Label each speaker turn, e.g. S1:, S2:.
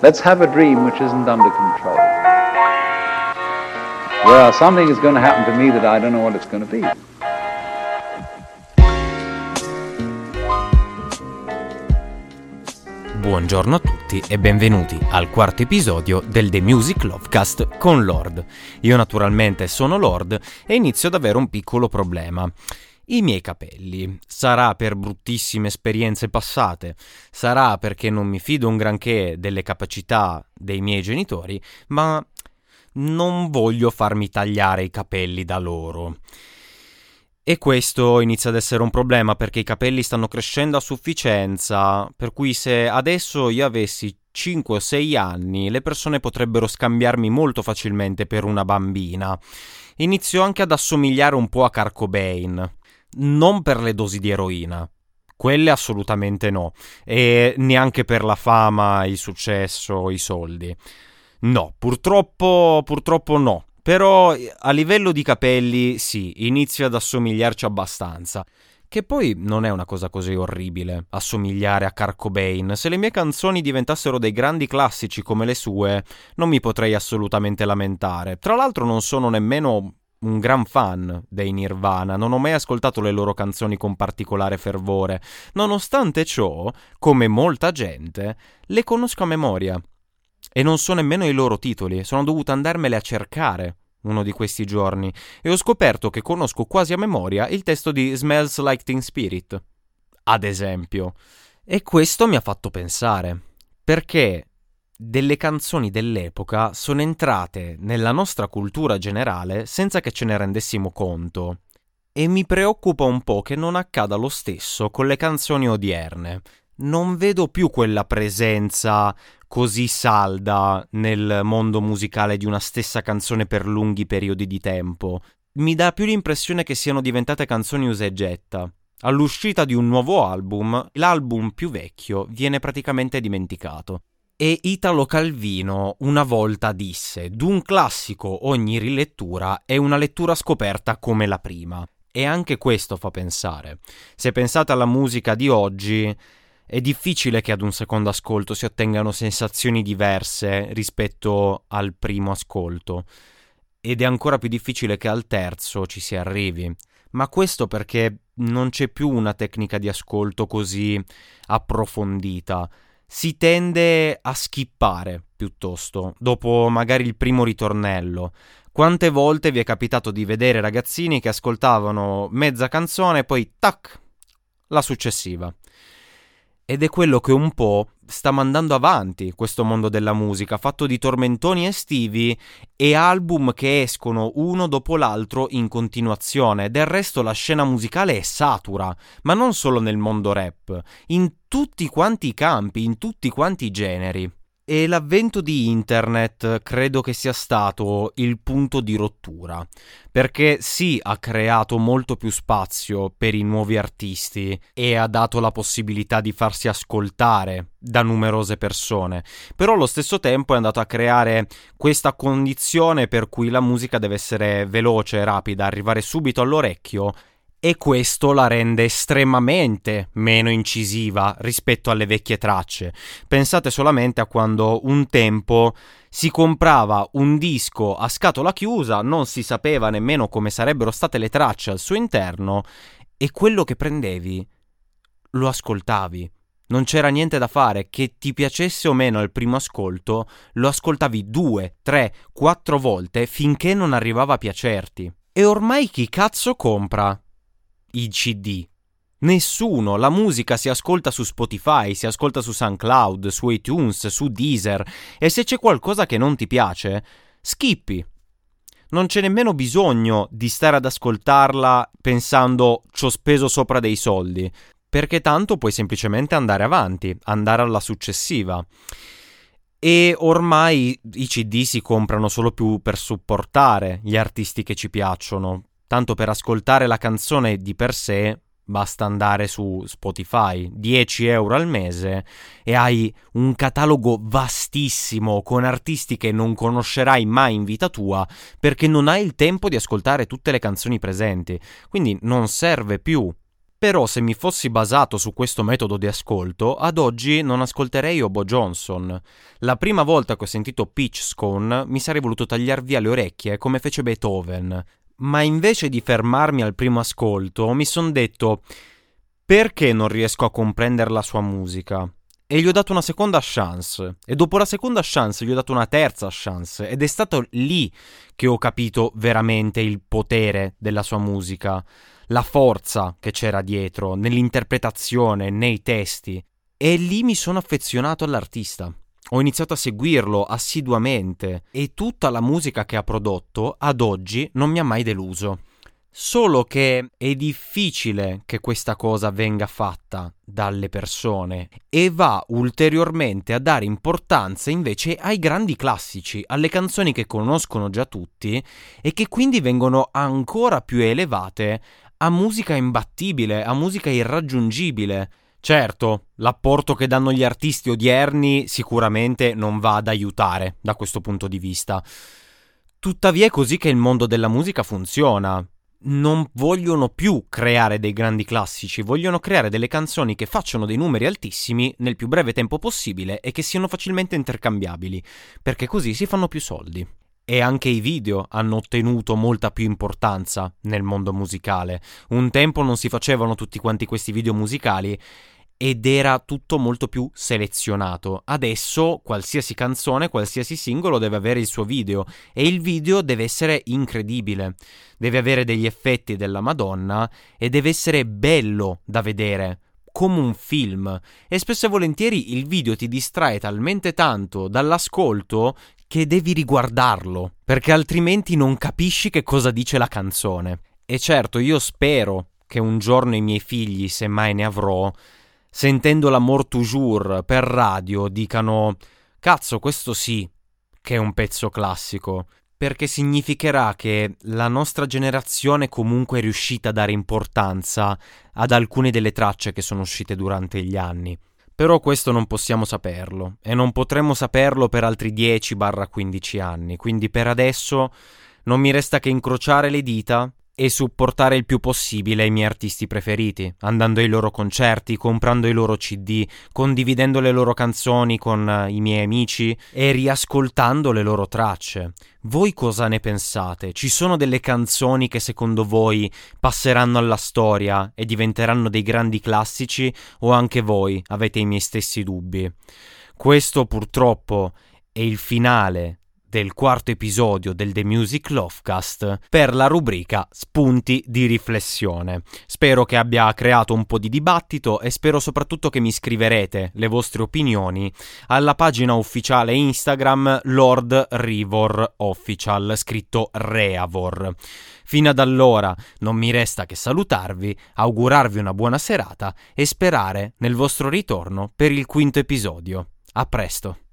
S1: Let's have a dream which isn't under control. Well, something is going to happen to me that I don't know what it's going to be.
S2: Buongiorno a tutti e benvenuti al quarto episodio del The Music Lovecast con Lord. Io naturalmente sono Lord e inizio ad avere un piccolo problema. I miei capelli. Sarà per bruttissime esperienze passate, sarà perché non mi fido un granché delle capacità dei miei genitori, ma non voglio farmi tagliare i capelli da loro. E questo inizia ad essere un problema perché i capelli stanno crescendo a sufficienza, per cui se adesso io avessi 5 o 6 anni, le persone potrebbero scambiarmi molto facilmente per una bambina. Inizio anche ad assomigliare un po' a Kurt Cobain. Non per le dosi di eroina, quelle assolutamente no, e neanche per la fama, il successo, i soldi. No, purtroppo, purtroppo no. Però a livello di capelli sì, inizio ad assomigliarci abbastanza. Che poi non è una cosa così orribile, assomigliare a Kurt Cobain. Se le mie canzoni diventassero dei grandi classici come le sue, non mi potrei assolutamente lamentare. Tra l'altro non sono nemmeno un gran fan dei Nirvana, non ho mai ascoltato le loro canzoni con particolare fervore. Nonostante ciò, come molta gente, le conosco a memoria. E non so nemmeno i loro titoli, sono dovuto andarmele a cercare uno di questi giorni e ho scoperto che conosco quasi a memoria il testo di Smells Like Teen Spirit, ad esempio. E questo mi ha fatto pensare, perché delle canzoni dell'epoca sono entrate nella nostra cultura generale senza che ce ne rendessimo conto. E mi preoccupa un po' che non accada lo stesso con le canzoni odierne. Non vedo più quella presenza così salda nel mondo musicale di una stessa canzone per lunghi periodi di tempo. Mi dà più l'impressione che siano diventate canzoni usa e getta. All'uscita di un nuovo album, l'album più vecchio viene praticamente dimenticato. E Italo Calvino una volta disse: D'un classico ogni rilettura è una lettura scoperta come la prima. E anche questo fa pensare. Se pensate alla musica di oggi, è difficile che ad un secondo ascolto si ottengano sensazioni diverse rispetto al primo ascolto ed è ancora più difficile che al terzo ci si arrivi. Ma questo perché non c'è più una tecnica di ascolto così approfondita. Si tende a skippare piuttosto, dopo magari il primo ritornello. Quante volte vi è capitato di vedere ragazzini che ascoltavano mezza canzone e poi tac, la successiva? Ed è quello che un po' sta mandando avanti questo mondo della musica, fatto di tormentoni estivi e album che escono uno dopo l'altro in continuazione. Del resto la scena musicale è satura, ma non solo nel mondo rap, in tutti quanti i campi, in tutti quanti i generi. E l'avvento di internet credo che sia stato il punto di rottura, perché sì ha creato molto più spazio per i nuovi artisti e ha dato la possibilità di farsi ascoltare da numerose persone, però allo stesso tempo è andato a creare questa condizione per cui la musica deve essere veloce, rapida, arrivare subito all'orecchio e questo la rende estremamente meno incisiva rispetto alle vecchie tracce. Pensate solamente a quando un tempo si comprava un disco a scatola chiusa, non si sapeva nemmeno come sarebbero state le tracce al suo interno e quello che prendevi lo ascoltavi. Non c'era niente da fare, che ti piacesse o meno al primo ascolto, lo ascoltavi due, tre, quattro volte finché non arrivava a piacerti. E ormai chi cazzo compra i CD. Nessuno, la musica si ascolta su Spotify, si ascolta su SoundCloud, su iTunes, su Deezer e se c'è qualcosa che non ti piace, skippi. Non c'è nemmeno bisogno di stare ad ascoltarla pensando ci ho speso sopra dei soldi, perché tanto puoi semplicemente andare avanti, andare alla successiva. E ormai i CD si comprano solo più per supportare gli artisti che ci piacciono, Tanto per ascoltare la canzone di per sé basta andare su Spotify, 10 euro al mese e hai un catalogo vastissimo con artisti che non conoscerai mai in vita tua perché non hai il tempo di ascoltare tutte le canzoni presenti. Quindi non serve più Però se mi fossi basato su questo metodo di ascolto, ad oggi non ascolterei Obo Johnson. La prima volta che ho sentito Peach Scone mi sarei voluto tagliar via le orecchie come fece Beethoven. Ma invece di fermarmi al primo ascolto, mi son detto perché non riesco a comprendere la sua musica? E gli ho dato una seconda chance. E dopo la seconda chance gli ho dato una terza chance. Ed è stato lì che ho capito veramente il potere della sua musica la forza che c'era dietro, nell'interpretazione, nei testi. E lì mi sono affezionato all'artista. Ho iniziato a seguirlo assiduamente e tutta la musica che ha prodotto ad oggi non mi ha mai deluso. Solo che è difficile che questa cosa venga fatta dalle persone e va ulteriormente a dare importanza invece ai grandi classici, alle canzoni che conoscono già tutti e che quindi vengono ancora più elevate a musica imbattibile, a musica irraggiungibile. Certo, l'apporto che danno gli artisti odierni sicuramente non va ad aiutare da questo punto di vista. Tuttavia è così che il mondo della musica funziona. Non vogliono più creare dei grandi classici, vogliono creare delle canzoni che facciano dei numeri altissimi nel più breve tempo possibile e che siano facilmente intercambiabili, perché così si fanno più soldi e anche i video hanno ottenuto molta più importanza nel mondo musicale. Un tempo non si facevano tutti quanti questi video musicali ed era tutto molto più selezionato. Adesso qualsiasi canzone, qualsiasi singolo deve avere il suo video e il video deve essere incredibile, deve avere degli effetti della Madonna e deve essere bello da vedere come un film e spesso e volentieri il video ti distrae talmente tanto dall'ascolto che devi riguardarlo, perché altrimenti non capisci che cosa dice la canzone. E certo, io spero che un giorno i miei figli, se mai ne avrò, sentendo l'amor toujours per radio, dicano Cazzo, questo sì, che è un pezzo classico, perché significherà che la nostra generazione comunque è riuscita a dare importanza ad alcune delle tracce che sono uscite durante gli anni. Però questo non possiamo saperlo e non potremo saperlo per altri 10-15 anni, quindi per adesso non mi resta che incrociare le dita e supportare il più possibile i miei artisti preferiti, andando ai loro concerti, comprando i loro CD, condividendo le loro canzoni con eh, i miei amici e riascoltando le loro tracce. Voi cosa ne pensate? Ci sono delle canzoni che secondo voi passeranno alla storia e diventeranno dei grandi classici o anche voi avete i miei stessi dubbi? Questo purtroppo è il finale del quarto episodio del The Music Lovecast per la rubrica Spunti di riflessione. Spero che abbia creato un po' di dibattito e spero soprattutto che mi scriverete le vostre opinioni alla pagina ufficiale Instagram Lord Rivor Official, scritto Reavor. Fino ad allora non mi resta che salutarvi, augurarvi una buona serata e sperare nel vostro ritorno per il quinto episodio. A presto!